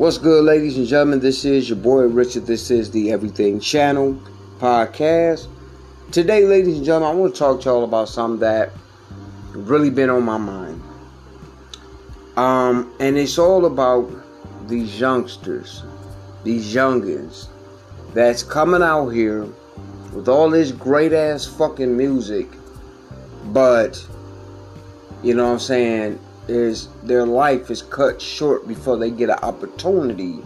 What's good, ladies and gentlemen? This is your boy Richard. This is the Everything Channel podcast. Today, ladies and gentlemen, I want to talk to y'all about something that really been on my mind. Um, and it's all about these youngsters, these youngins that's coming out here with all this great ass fucking music, but you know what I'm saying? Is their life is cut short before they get an opportunity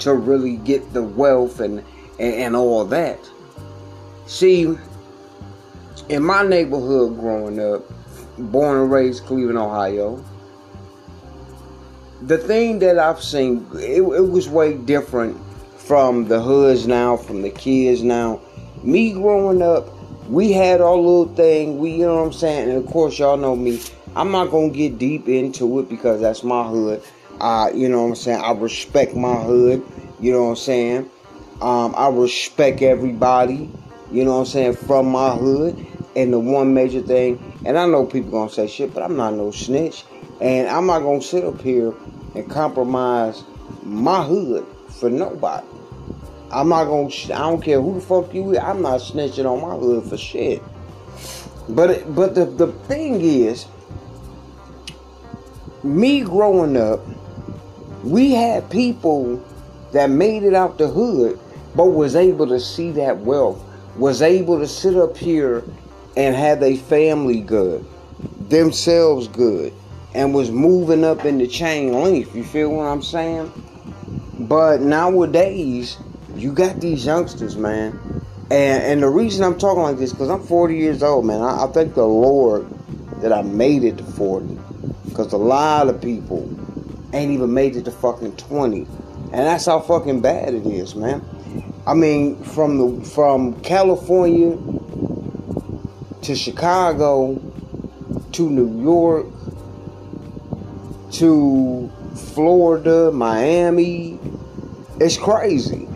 to really get the wealth and, and, and all that. See, in my neighborhood growing up, born and raised Cleveland, Ohio, the thing that I've seen, it, it was way different from the hoods now, from the kids now. Me growing up, we had our little thing, we, you know what I'm saying? And of course, y'all know me. I'm not gonna get deep into it because that's my hood. Uh, you know what I'm saying? I respect my hood. You know what I'm saying? Um, I respect everybody. You know what I'm saying from my hood. And the one major thing, and I know people gonna say shit, but I'm not no snitch, and I'm not gonna sit up here and compromise my hood for nobody. I'm not gonna. I don't care who the fuck you. I'm not snitching on my hood for shit. But but the the thing is me growing up, we had people that made it out the hood, but was able to see that wealth, was able to sit up here and have a family good, themselves good, and was moving up in the chain length. You feel what I'm saying? But nowadays, you got these youngsters, man. And, and the reason I'm talking like this, because I'm 40 years old, man. I, I thank the Lord that I made it to 40. Because a lot of people ain't even made it to fucking 20. And that's how fucking bad it is, man. I mean, from the from California to Chicago to New York to Florida, Miami, it's crazy.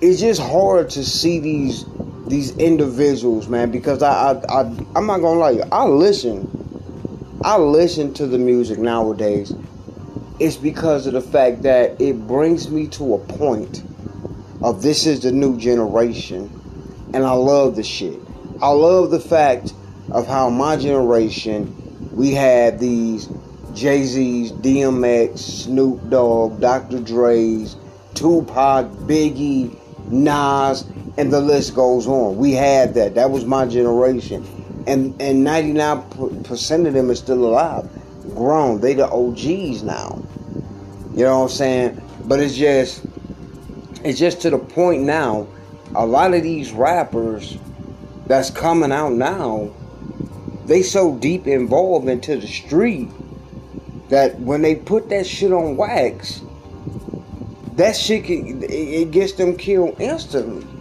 It's just hard to see these these individuals, man, because I I, I I'm not gonna lie, I listen I listen to the music nowadays. It's because of the fact that it brings me to a point of this is the new generation, and I love the shit. I love the fact of how my generation we had these Jay Z's, DMX, Snoop Dogg, Dr. Dre's, Tupac, Biggie, Nas, and the list goes on. We had that. That was my generation and and 99% of them are still alive, grown. They the OGs now. You know what I'm saying? But it's just it's just to the point now. A lot of these rappers that's coming out now, they so deep involved into the street that when they put that shit on wax, that shit can, it gets them killed instantly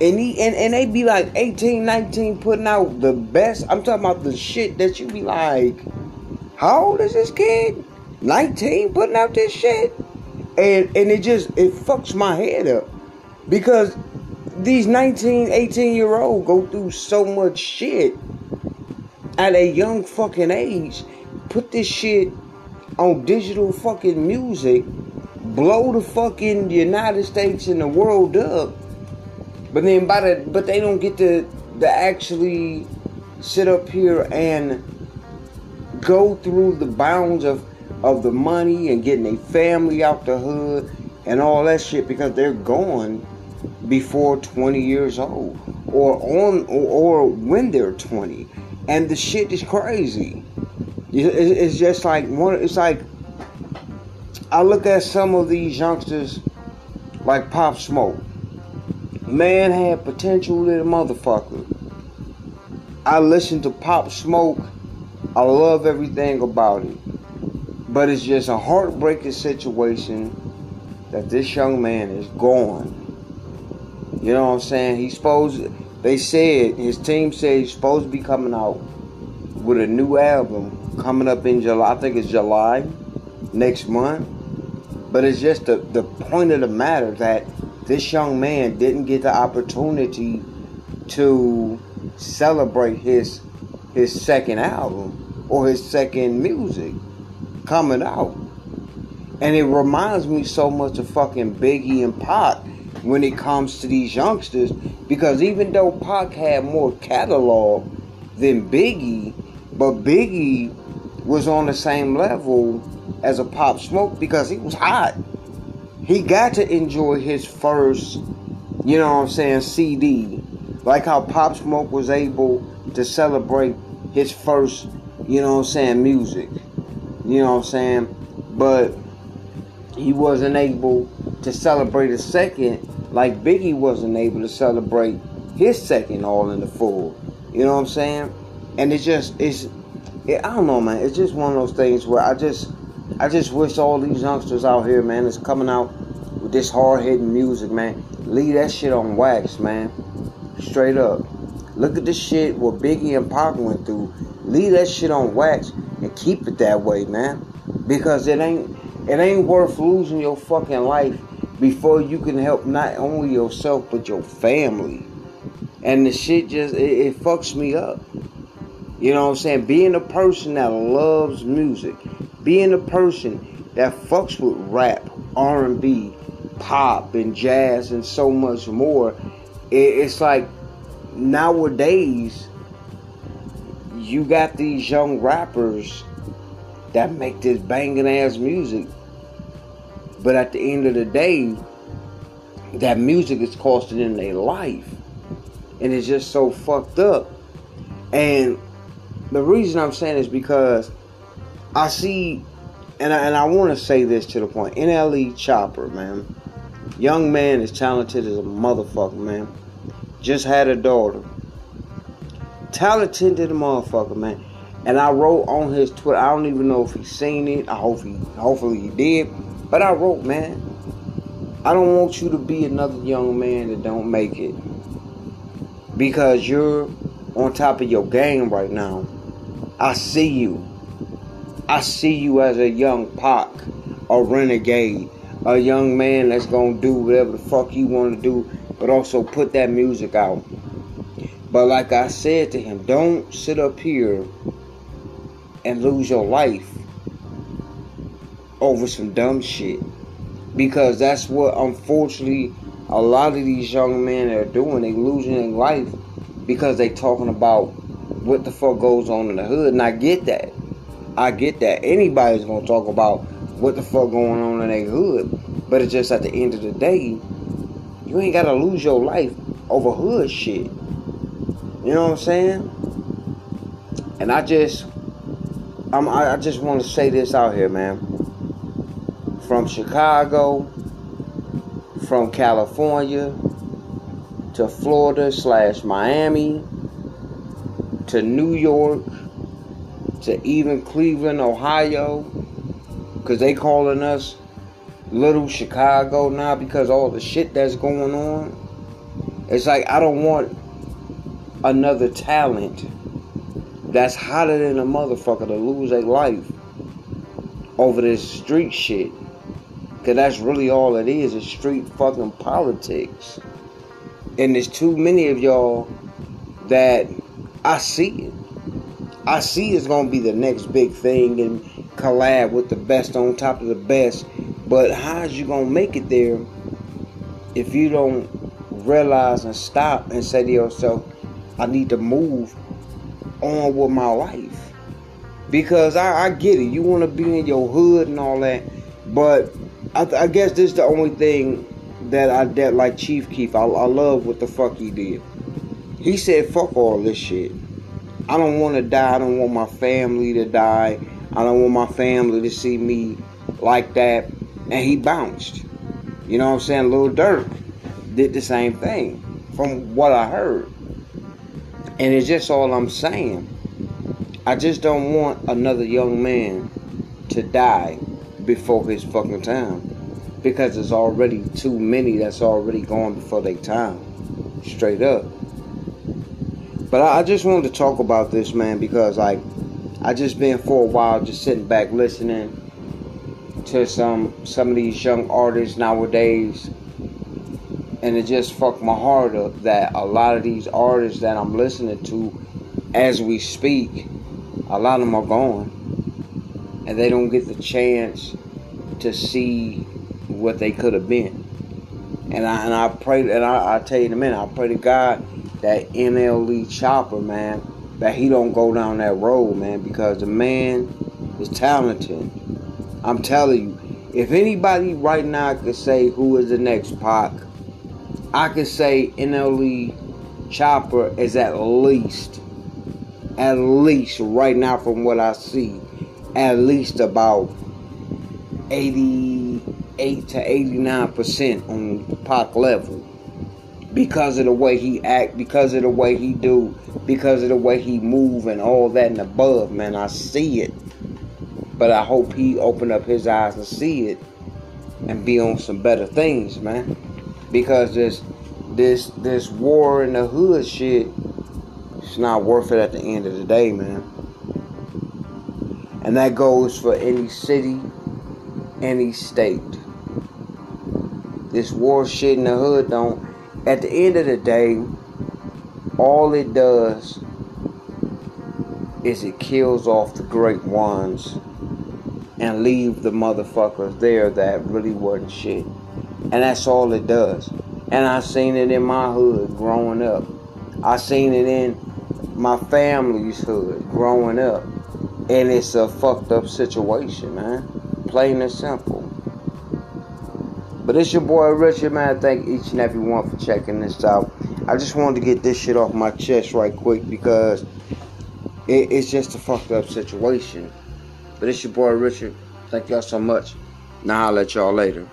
and he and, and they be like 18 19 putting out the best. I'm talking about the shit that you be like how old is this kid? 19 putting out this shit? And and it just it fucks my head up. Because these 19 18 year old go through so much shit at a young fucking age. Put this shit on digital fucking music. Blow the fucking united states and the world up but then but they don't get to to actually sit up here and go through the bounds of of the money and getting a family out the hood and all that shit because they're gone before 20 years old or on or, or when they're 20 and the shit is crazy. It's just like one it's like i look at some of these youngsters like pop smoke Man had potential little motherfucker. I listen to Pop Smoke. I love everything about it. But it's just a heartbreaking situation that this young man is gone. You know what I'm saying? He's supposed they said his team said he's supposed to be coming out with a new album coming up in July. I think it's July next month. But it's just the, the point of the matter that this young man didn't get the opportunity to celebrate his his second album or his second music coming out. And it reminds me so much of fucking Biggie and Pac when it comes to these youngsters. Because even though Pac had more catalog than Biggie, but Biggie was on the same level as a Pop Smoke because he was hot. He got to enjoy his first, you know what I'm saying, CD. Like how Pop Smoke was able to celebrate his first, you know what I'm saying, music. You know what I'm saying? But he wasn't able to celebrate a second like Biggie wasn't able to celebrate his second all in the full. You know what I'm saying? And it just it's it, I don't know, man. It's just one of those things where I just I just wish all these youngsters out here, man, is coming out with this hard hitting music, man. Leave that shit on wax, man. Straight up. Look at the shit what Biggie and Pac went through. Leave that shit on wax and keep it that way, man. Because it ain't it ain't worth losing your fucking life before you can help not only yourself but your family. And the shit just it, it fucks me up. You know what I'm saying? Being a person that loves music, being a person that fucks with rap, R&B, pop, and jazz, and so much more, it's like nowadays you got these young rappers that make this banging ass music, but at the end of the day, that music is costing them their life, and it's just so fucked up. And the reason I'm saying is because I see, and I, and I want to say this to the point. NLE Chopper, man, young man is talented as a motherfucker, man. Just had a daughter, talented as a motherfucker, man. And I wrote on his Twitter. I don't even know if he's seen it. I hope he, hopefully he did. But I wrote, man, I don't want you to be another young man that don't make it because you're on top of your game right now. I see you. I see you as a young Pac, a renegade, a young man that's gonna do whatever the fuck you want to do, but also put that music out. But like I said to him, don't sit up here and lose your life over some dumb shit. Because that's what unfortunately a lot of these young men are doing. They losing their life because they talking about what the fuck goes on in the hood, and I get that. I get that. Anybody's gonna talk about what the fuck going on in their hood, but it's just at the end of the day, you ain't gotta lose your life over hood shit. You know what I'm saying? And I just, I'm, I just want to say this out here, man. From Chicago, from California to Florida slash Miami to New York to even Cleveland, Ohio, because they calling us little Chicago now because all the shit that's going on. It's like I don't want another talent that's hotter than a motherfucker to lose their life over this street shit. Cause that's really all it is, is street fucking politics. And there's too many of y'all that I see it. I see it's gonna be the next big thing and collab with the best on top of the best. But how's you gonna make it there if you don't realize and stop and say to yourself, I need to move on with my life? Because I, I get it, you want to be in your hood and all that, but I, I guess this is the only thing that I that like Chief Keef. I, I love what the fuck he did. He said, fuck all this shit. I don't want to die. I don't want my family to die. I don't want my family to see me like that. And he bounced. You know what I'm saying? Lil Durk did the same thing from what I heard. And it's just all I'm saying. I just don't want another young man to die before his fucking time. Because there's already too many that's already gone before their time. Straight up. But I, I just wanted to talk about this, man, because like I just been for a while just sitting back listening to some some of these young artists nowadays and it just fucked my heart up that a lot of these artists that I'm listening to as we speak, a lot of them are gone. And they don't get the chance to see what they could have been. And I and I pray and I, I tell you in a minute, I pray to God that NLE chopper, man, that he don't go down that road, man, because the man is talented. I'm telling you, if anybody right now could say who is the next Pac, I could say NLE Chopper is at least, at least right now from what I see, at least about 88 to 89 percent on the Pac level because of the way he act, because of the way he do, because of the way he move and all that and above, man. I see it. But I hope he open up his eyes and see it and be on some better things, man. Because this this this war in the hood shit it's not worth it at the end of the day, man. And that goes for any city, any state. This war shit in the hood don't at the end of the day, all it does is it kills off the great ones and leave the motherfuckers there that really wasn't shit. And that's all it does. And I seen it in my hood growing up. I seen it in my family's hood growing up. And it's a fucked up situation, man. Plain and simple. But it's your boy Richard, man. Thank each and every one for checking this out. I just wanted to get this shit off my chest right quick because it, it's just a fucked up situation. But it's your boy Richard. Thank y'all so much. Now I'll let y'all later.